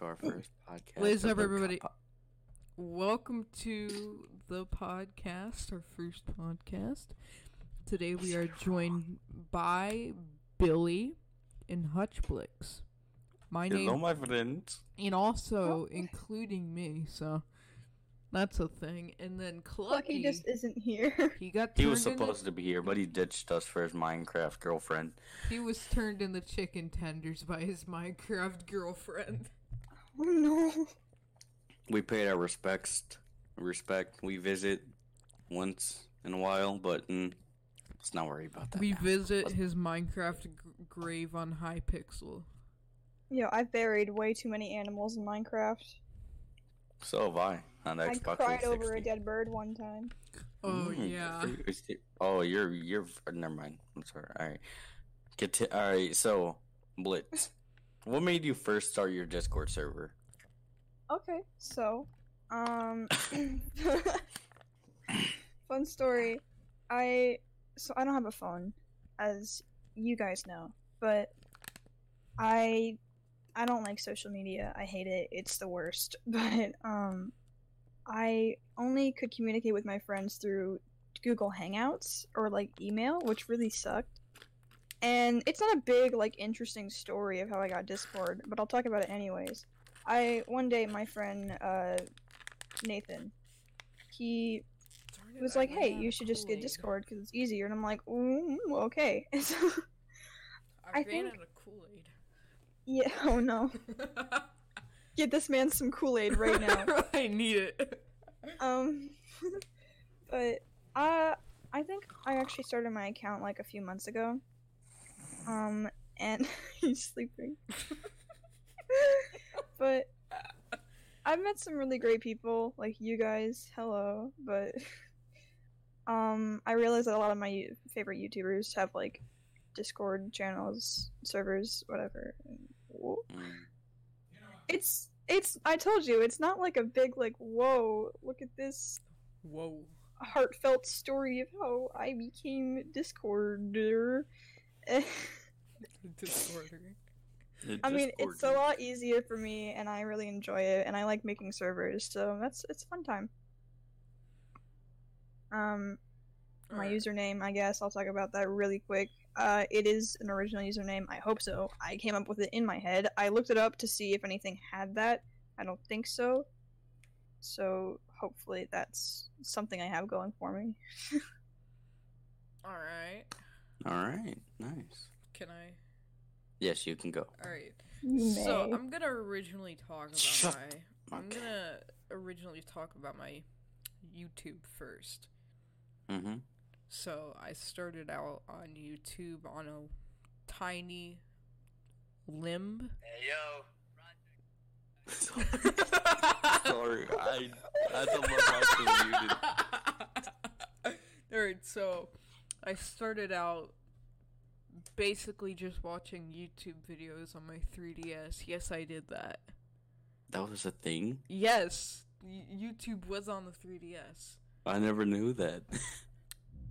to our first podcast. Ladies of up, everybody. co- Welcome to the podcast, our first podcast. Today we are joined by Billy and Hutchblix. My Hello, name, my friends. and also oh. including me, so that's a thing. And then Lucky Clucky, just isn't here. he got He was turned into- supposed to be here, but he ditched us for his Minecraft girlfriend. he was turned into chicken tenders by his Minecraft girlfriend. Oh no. We paid our respects. Respect. We visit once in a while, but mm, let's not worry about that. We now. visit his Minecraft g- grave on Hypixel. Yo, I've buried way too many animals in Minecraft. So have I on the I Xbox cried 360. over a dead bird one time. Oh Mm, yeah. you sti- Oh, you're you're. Never mind. I'm sorry. All right. Get to. All right. So, Blitz, what made you first start your Discord server? Okay, so, um, fun story. I so I don't have a phone, as you guys know, but I I don't like social media. I hate it. It's the worst. But um, I only could communicate with my friends through Google Hangouts or like email, which really sucked. And it's not a big like interesting story of how I got Discord, but I'll talk about it anyways. I one day my friend uh Nathan he was like, "Hey, you should just get Discord because it's easier." And I'm like, mm, "Okay." And so, I, I ran think- out of Kool Aid. yeah, oh no, get this man some Kool Aid right now. I need it. um, but uh, I think I actually started my account like a few months ago. Um, and he's sleeping. but I've met some really great people, like you guys. Hello, but um, I realized that a lot of my favorite YouTubers have like Discord channels, servers, whatever. Mm. It's it's. I told you, it's not like a big like whoa. Look at this Whoa. heartfelt story of how I became Discorder. Disorder. The I mean, Discord it's a lot easier for me, and I really enjoy it, and I like making servers, so that's it's a fun time. Um, my Alright. username, I guess I'll talk about that really quick. Uh, it is an original username. I hope so. I came up with it in my head. I looked it up to see if anything had that. I don't think so. So hopefully that's something I have going for me. Alright. All right. Nice. Can I? Yes, you can go. Alright. So. I'm gonna originally talk about Shut my. I'm gonna originally talk about my YouTube first. Mm-hmm. So I started out on YouTube on a tiny limb. Hey yo, Sorry, I I don't know how Alright, so I started out basically just watching YouTube videos on my 3DS. Yes, I did that. That was a thing. Yes, YouTube was on the 3DS. I never knew that.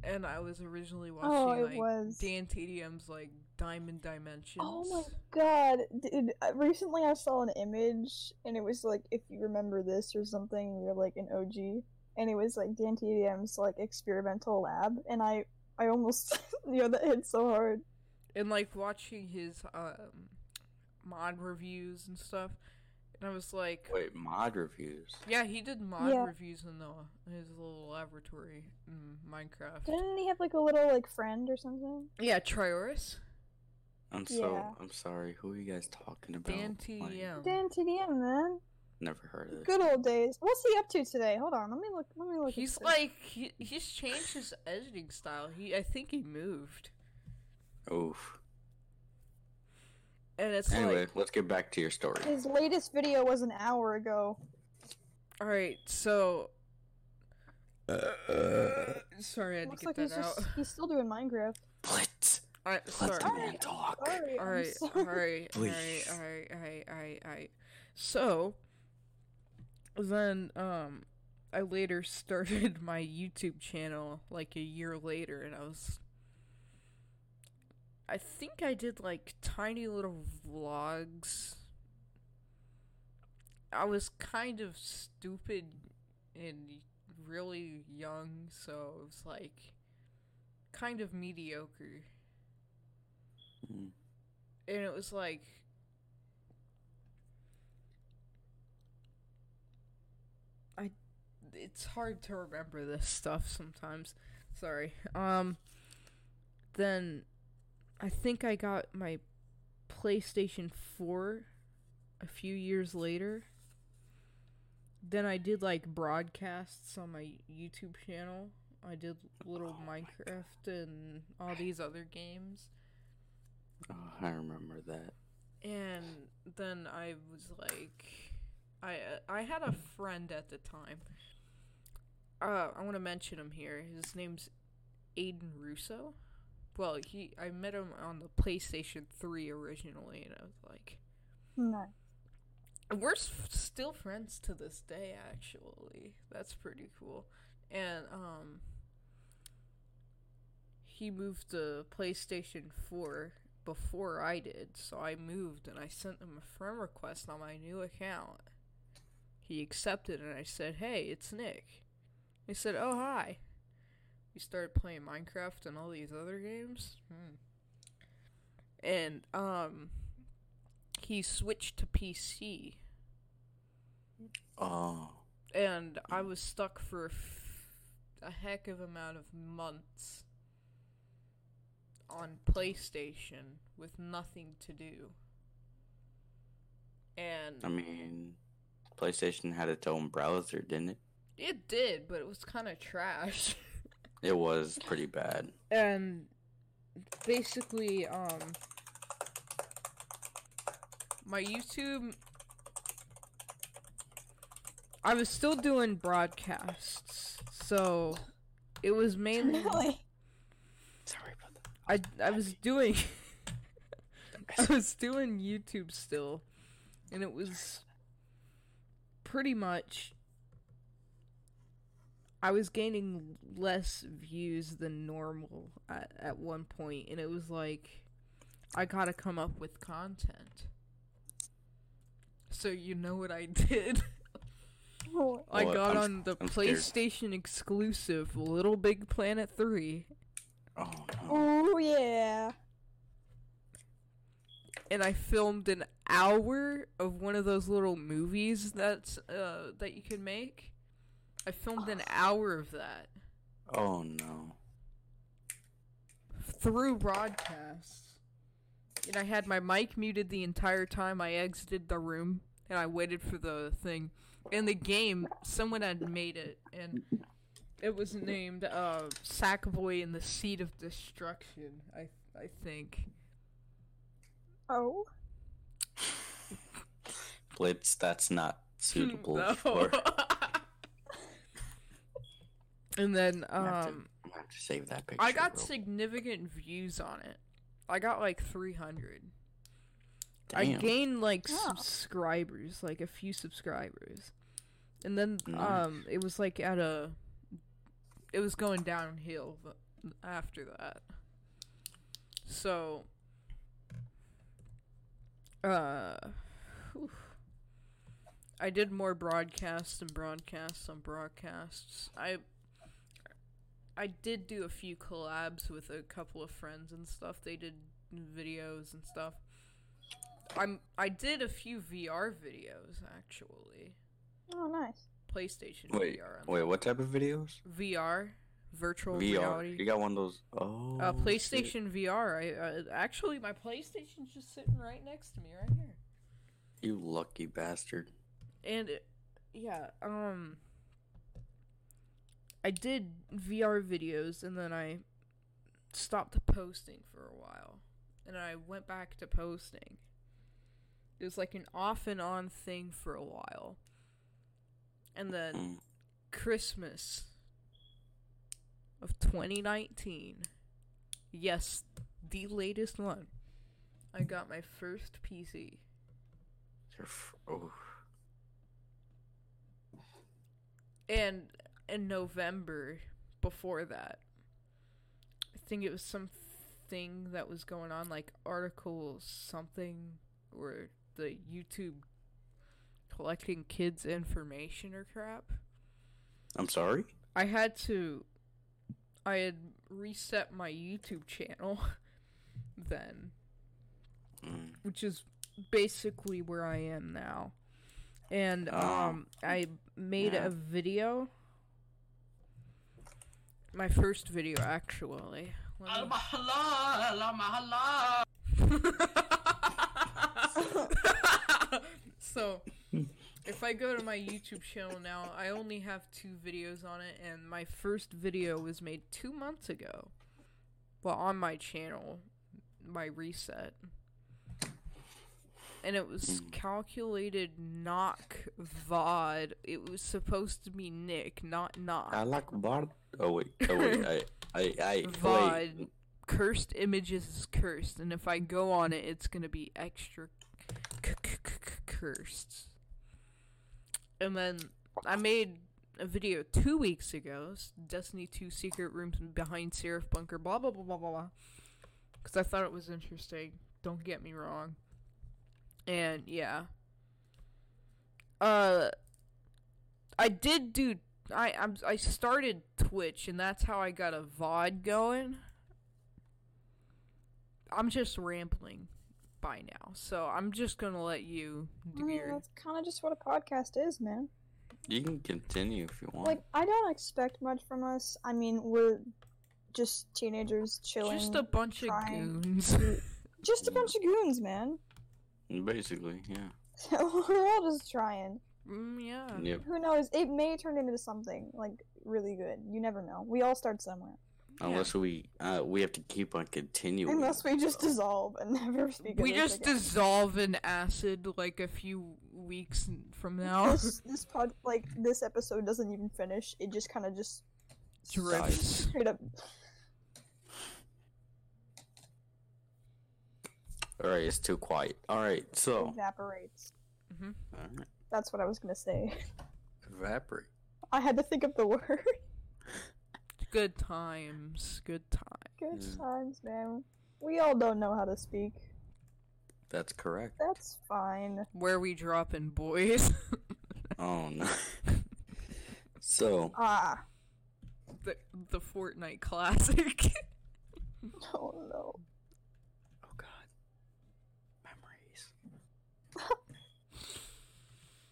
And I was originally watching Oh, it like was. Dan TDM's like Diamond Dimensions. Oh my god, dude! uh, Recently, I saw an image, and it was like, if you remember this or something, you're like an OG, and it was like Dan TDM's like experimental lab, and I, I almost, you know, that hit so hard. And like watching his um mod reviews and stuff and i was like Wait, mod reviews. yeah he did mod Yeah. reviews in the his little laboratory in minecraft Didn't he have like a little like friend or something? yeah Trayaurus I'm so Yeah. I'm sorry. Who are you guys talking about? dan Like, tdm Dan TDM, man, never heard of this. good old days. What's he up to today? Hold on, let me look. Let me look. he's this. like he, he's changed his editing style he i think he moved Oof. and it's Anyway, like let's get back to your story. his latest video was an hour ago. all right so sorry i had Looks to like get he's that out just he's still doing Minecraft. Blitz. all right Let sorry the man talk. Sorry, I'm Alright, sorry. alright, Please. alright, alright, alright, alright, alright. So, then, um, I later started my YouTube channel like a year later, and I was. I think I did like tiny little vlogs I was kind of stupid and really young, so it was like kind of mediocre. Mm. And it was like I it's hard to remember this stuff sometimes. Sorry. Um then I think I got my PlayStation 4 a few years later. Then I did like broadcasts on my YouTube channel. I did little Oh Minecraft and all these other games. Oh, I remember that. And then I was like I I had a friend at the time. Uh I want to mention him here. His name's Aiden Russo. Well, he I met him on the PlayStation 3 originally and I was like No. We're s- still friends to this day, actually. That's pretty cool. And um, he moved to PlayStation Four before I did, so I moved and I sent him a friend request on my new account. He accepted, and I said, "Hey, it's Nick." He said, "Oh hi." We started playing Minecraft and all these other games. Hmm. And um he switched to PC, Oh, and I was stuck for a, f- a heck of amount of months on PlayStation with nothing to do. And I mean, PlayStation had its own browser, didn't it? it did, but it was kind of trash. It was pretty bad. and basically um my YouTube I was still doing broadcasts. So it was mainly Really? Sorry about that. I I was doing I was doing YouTube still and it was pretty much I was gaining less views than normal at, at one point and it was like I got to come up with content. So you know what I did? Oh, I got I'm- on the I'm scared. PlayStation exclusive Little Big Planet 3 Oh no. oh yeah. and I filmed an hour of one of those little movies that's uh that you can make. I filmed an hour of that Oh no. through broadcasts. And I had my mic muted the entire time I exited the room and I waited for the thing. In the game, someone had made it and it was named uh Sackboy and the Seed of Destruction, I I think. Oh. Blitz, that's not suitable No. for. And then I'm gonna have to- um I'm gonna have to save that picture. I got real- significant views on it. I got like 300. I gained like Oh. subscribers, like a few subscribers. And then Nice. um it was like at a it was going downhill after that. So uh whew. I did more broadcasts and broadcasts on broadcasts. I I did do a few collabs with a couple of friends and stuff. They did videos and stuff. I'm I did a few VR videos actually. Oh, nice. PlayStation Wait, VR. on wait, what type of videos? VR, virtual VR. reality. You got one of those? Oh. uh, shit. PlayStation VR. I uh, actually my PlayStation's just sitting right next to me right here. You lucky bastard. And it, yeah, um I did VR videos and then I stopped posting for a while. And I went back to posting. It was like an off and on thing for a while. And then Mm. Christmas of 2019. Yes, the latest one. I got my first PC. Oh. And in November before that, I think it was something that was going on, like article something, or the YouTube collecting kids' information or crap. I'm sorry. I had to. I had reset my YouTube channel then, Mm. which is basically where I am now. And Oh. um, I made Yeah. a video. My first video, actually. Let me- so, if I go to my YouTube channel now, I only have two videos on it, and my first video was made two months ago. Well, on my channel, my reset. And it was calculated knock VOD. It was supposed to be Nick, not knock. I like Bart. Oh wait. Oh wait. I. I. I. Wait. VOD. Cursed images is cursed, and if I go on it, it's gonna be extra c- c- c- cursed. And then I made a video two weeks ago, Destiny 2 Secret Rooms Behind Seraph Bunker, blah blah blah blah blah blah. Because I thought it was interesting. Don't get me wrong. And yeah. Uh, I did do. I I'm, I started Twitch, and that's how I got a VOD going. I'm just rambling by now, so I'm just gonna let you I do mean, your. that's kind of just what a podcast is, man. You can continue if you want. Like, I don't expect much from us. I mean, we're just teenagers chilling. Just a bunch of goons. to- just a bunch of goons, man. Basically, yeah. we're all just trying. mm, yeah. Yep. Who knows? It may turn into something like really good. You never know. We all start somewhere. Unless we. Uh, we have to keep on continuing. Unless we just dissolve and never speak. of We just again. dissolve in acid like a few weeks from now. This this pod like this episode doesn't even finish. It just kind of just Drifts. straight up. All right. It's too quiet. All right. So. evaporates. hmm All right. That's what I was gonna say. Evaporate. I had to think of the word. Good times. Good times. Good Yeah. times, man. We all don't know how to speak. That's correct. That's fine. Where we dropping, boys? Oh no. so. Ah, the the Fortnite classic. oh no. Oh God. Memories.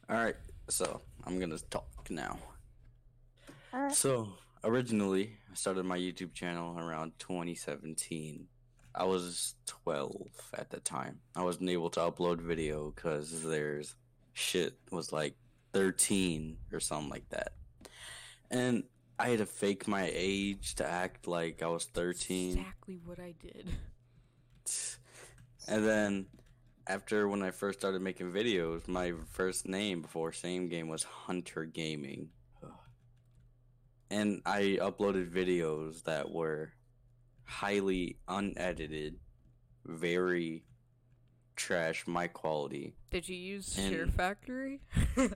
All right. So I'm gonna talk now. Right. So originally, I started my YouTube channel around 2017. I was 12 at the time. I wasn't able to upload video because there's shit was like 13 or something like that, and I had to fake my age to act like I was 13. exactly what I did. And then after when I first started making videos, my first name before same game was Hunter Gaming. And I uploaded videos that were highly unedited, very trash my quality. Did you use And- Share Factory?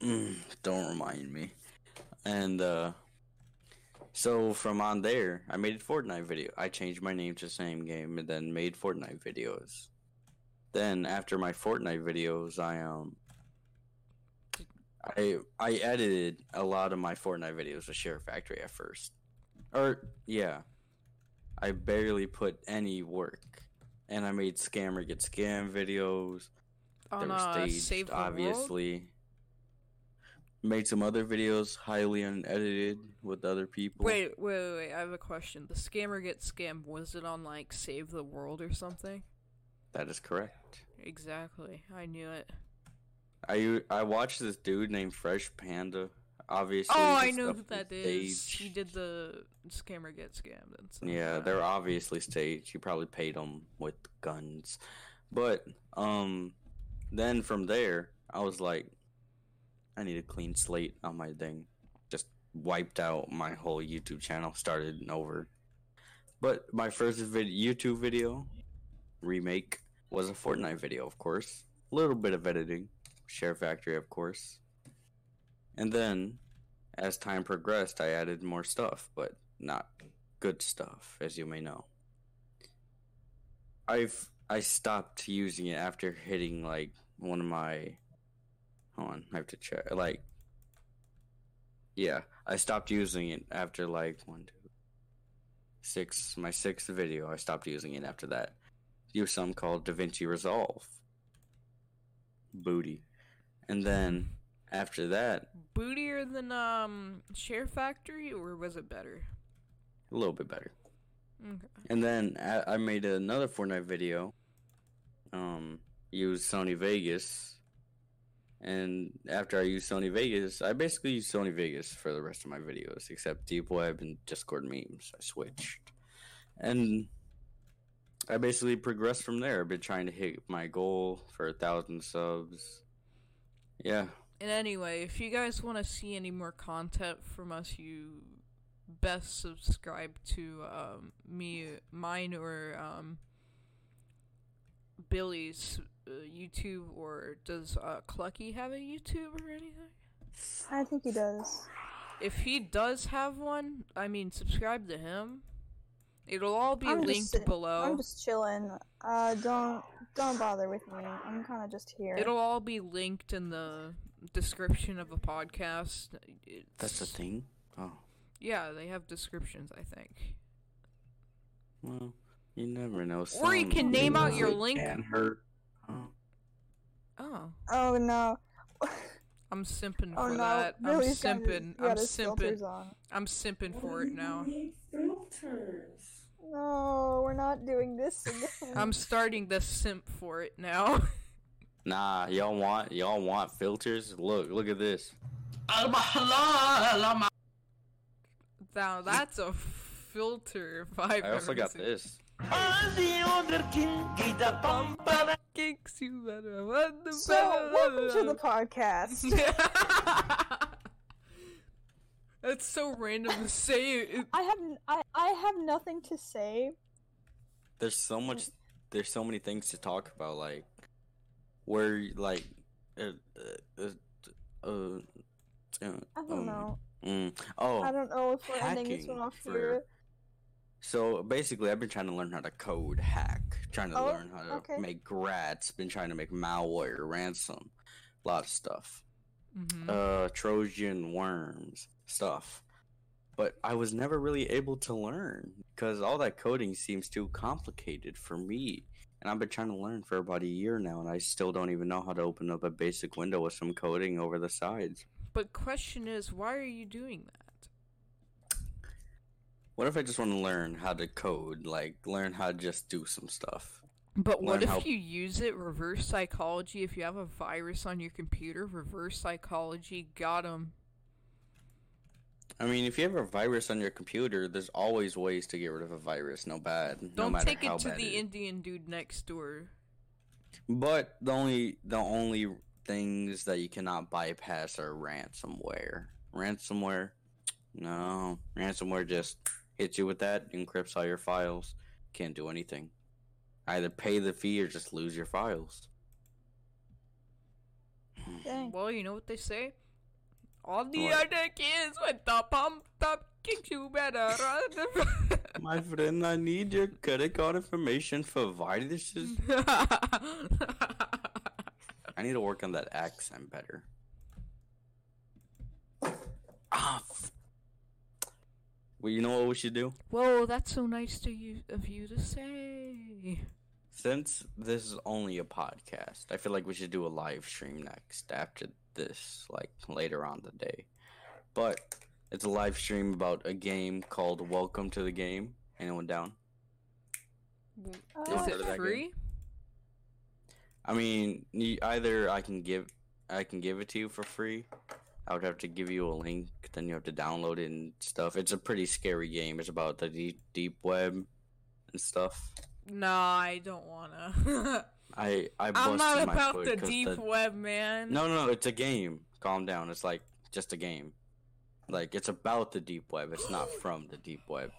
Mm, don't remind me. And uh so from on there, I made a Fortnite video. I changed my name to same game and then made Fortnite videos. Then after my Fortnite videos, I um I I edited a lot of my Fortnite videos with Share Factory at first. Or yeah. I barely put any work. And I made scammer get scam videos. On were uh, staged, Save the World? Made some other videos, highly unedited, with other people. Wait, wait, wait, wait, I have a question. The scammer gets scammed. Was it on like Save the World or something? That is correct. Exactly. I knew it. I I watched this dude named Fresh Panda. Obviously, Oh, I know who that is. He did the scammer get scammed and stuff. Yeah, they're obviously staged. You probably paid them with guns, but um, then from there, I was like, I need a clean slate on my thing. Just wiped out my whole YouTube channel, started over. But my first vid- YouTube video remake was a Fortnite video, of course. A little bit of editing, Share Factory, of course. And then, as time progressed, I added more stuff, but not good stuff, as you may know. I've I stopped using it after hitting like one of my Hold on, I have to check. Like, yeah, I stopped using it after like one, two, six. My sixth video, I stopped using it after that. Use some called DaVinci Resolve. Booty, and then after that, Bootier than um Share Factory, or was it better? a little bit better. Okay. And then I, I made another Fortnite video. Um, used Sony Vegas, and after I used Sony Vegas, I basically used Sony Vegas for the rest of my videos, except Deep Web and Discord memes. I switched, and I basically progressed from there. I've been trying to hit my goal for a thousand subs. Yeah, And anyway, if you guys want to see any more content from us, you best subscribe to um, me, mine, or um, Billy's YouTube. Or does uh, Clucky have a YouTube or anything? I think he does. If he does have one, I mean, subscribe to him. It'll all be I'm linked sitting- below. I'm just chilling. Uh, don't don't bother with me. I'm kind of just here. It'll all be linked in the description of the podcast. that's the thing. Oh, Yeah, they have descriptions, I think. well, you never know. Or you can name out your link. Can hurt. Oh, Oh no! I'm simping Oh for no! that. I'm Billy's got his- simping. I'm filters simping. on. I'm simping for it now. Filters. No, we're not doing this again. I'm starting the simp for it now. Nah, y'all want y'all want filters? Look, look at this. now that's a filter. If I've I also ever got seen. this. Kicks you better. What the so, welcome to the podcast. That's so random to say. It, I have n- I, I have nothing to say. There's so much. There's so many things to talk about. Like, where like, uh, uh, uh, uh, I don't um, know. Mm, oh, I don't know if we're ending this one off for- here. So basically, I've been trying to learn how to code hack, trying to Oh, learn how to okay. make grats, been trying to make malware, ransom, a lot of stuff. Mhm. uh trojan worms stuff but i was never really able to learn because all that coding seems too complicated for me and i've been trying to learn for about a year now and i still don't even know how to open up a basic window with some coding over the sides But question is, why are you doing that? What if i just want to learn how to code like learn how to just do some stuff But what if how- you use it reverse psychology? If you have a virus on your computer, reverse psychology got him. i mean if you have a virus on your computer there's always ways to get rid of a virus no bad Don't matter take it to the it. Indian dude next door. But the only the only things that you cannot bypass are ransomware. Ransomware, no, ransomware just hits you with that, encrypts all your files, can't do anything. Either pay the fee or just lose your files. Dang. Well, you know what they say? All the What? other kids with the pumped up kicks you better run. My friend, I need your credit card information for viruses. I need to work on that accent better. Ah. f- Well, you know what we should do? Whoa, that's so nice to you of you to say. Since this is only a podcast, I feel like we should do a live stream next after this, like later on the day. But it's a live stream about a game called Welcome to the Game. Anyone down? Uh, Is it that game? free? I mean, either I can give I can give it to you for free. I would have to give you a link, then you have to download it and stuff. It's a pretty scary game. It's about the deep, deep web and stuff. No, I don't wanna. I I I'm not about the deep the- web, man. No, no, no, it's a game. Calm down. It's like just a game. Like it's about the deep web. It's not from the deep web.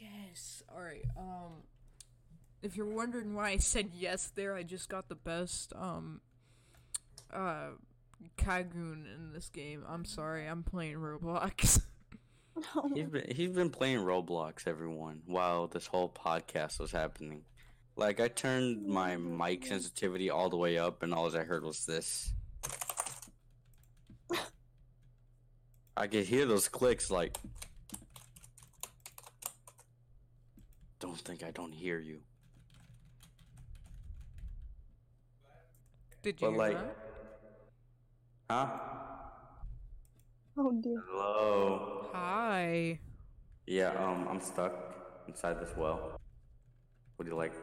Yes. All right. Um, if you're wondering why I said yes there, I just got the best um, uh, Kagoon in this game. I'm sorry. I'm playing Roblox. He's been he's been playing Roblox, everyone, while this whole podcast was happening. Like I turned my mic sensitivity all the way up, and all I heard was this. I could hear those clicks like. Don't think I don't hear you. Did you But hear like, that? Huh? Oh dear. Hello. Hi. Yeah, um, I'm stuck inside this well. Would you like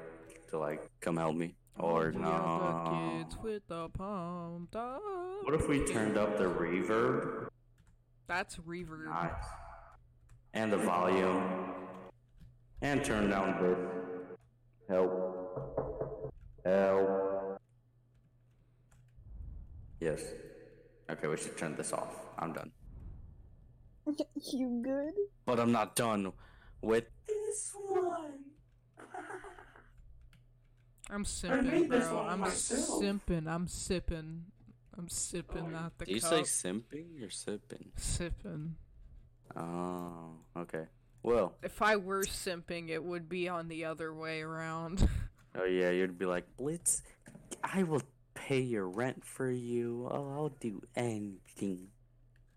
to like come help me or We no? the kids with the pumped. What if we turned up the reverb? That's reverb. Nice. And the volume. And turn down this. Help. Help. Yes. Okay, we should turn this off. I'm done. you good? But I'm not done with This one. I'm made simping, this bro. I'm myself. simping. I'm sipping. I'm sipping out the Do you cup. say simping or sipping? sipping. Oh, okay. Well, If I were simping, it would be on the other way around. oh yeah, you'd be like, Blitz, I will pay your rent for you. Oh, I'll do anything.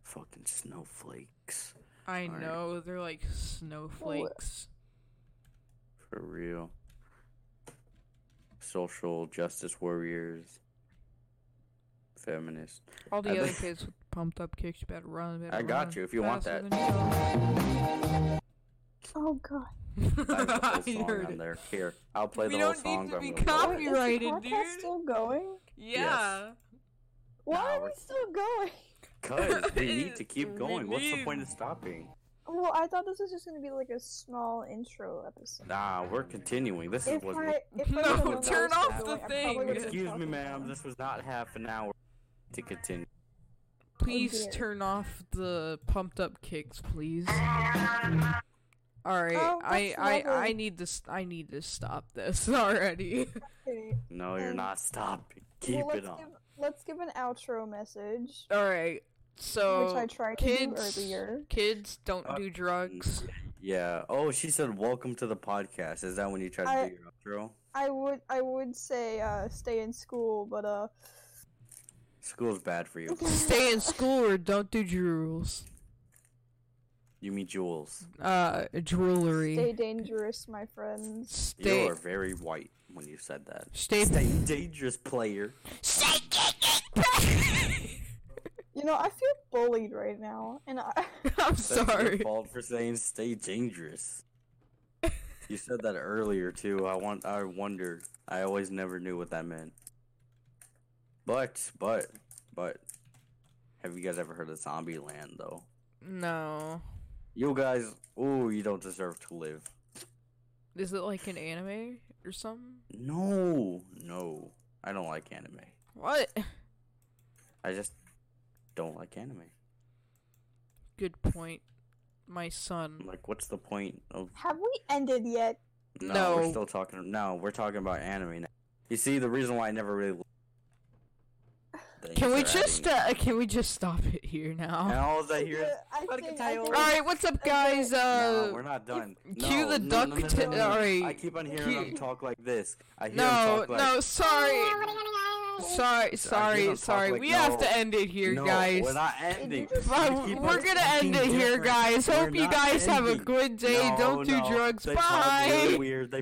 Fucking snowflakes. I Alright. know they're like snowflakes. For real. Social justice warriors. Feminists. All the I other bet- kids with pumped up kicks, you better run. Better I got run you if you want that. Oh god. you go. That is the I song heard on it. there. Here, I'll play We the whole don't song. need to be I'm gonna- copy- Wait, is Copyrighted, the podcast dude. still going? Yeah. Why Nah, are we're- still going? Cause we need to keep We going. What's the point of stopping? Well, I thought this was just gonna be like a small intro episode. Nah, we're continuing. This is If what. I, if I No, didn't know that turn off the going, I probably thing. would've been Excuse me, talking ma'am. This was not half an hour to continue. Please dear. turn off the pumped up kicks, please. All right, Oh, I that's I I need to s- I need to stop this already. it. No, you're not stopping. Keep well, it let's on. Give, let's give an outro message, All right, so which I tried to kids, do earlier. kids don't Uh, do drugs. Yeah. Oh, she said, "Welcome to the podcast." Is that when you tried to I- do your outro? I would I would say uh, stay in school, but uh, School's bad for you. Stay in school or don't do jewels. You mean jewels? Uh, jewelry. stay dangerous, my friends. Stay. You're very white when you said that. Stay. Stay dangerous, player. Stay. You know, I feel bullied right now, and I I'm That's your sorry. fault for saying stay dangerous. you said that earlier too. I want. I wondered. I always never knew what that meant. But, but, but, have you guys ever heard of Zombie Land though? No. You guys, ooh, you don't deserve to live. Is it like an anime or something? No, no, I don't like anime. What? I just don't like anime. Good point. My son. Like, what's the point of? have we ended yet? No, No. we're still talking. No, we're talking about anime now. You see, the reason why I never really. Thanks Can we just uh, can we just stop it here And now? all that here. I Fucking think, I think All right, what's up, guys? no, Uh, we're not done. cue No, the no, duck No, no, no, no, no. alright, I keep on hearing cue- him talk like this. I hear him no, talk like. no, sorry, sorry, sorry, sorry. like- we have to end it here, no, guys. we're not ending. just- You Well, keep we're gonna end speaking it here, guys. We're Hope you not guys have a good day. No, Don't do drugs. they Bye. weird. They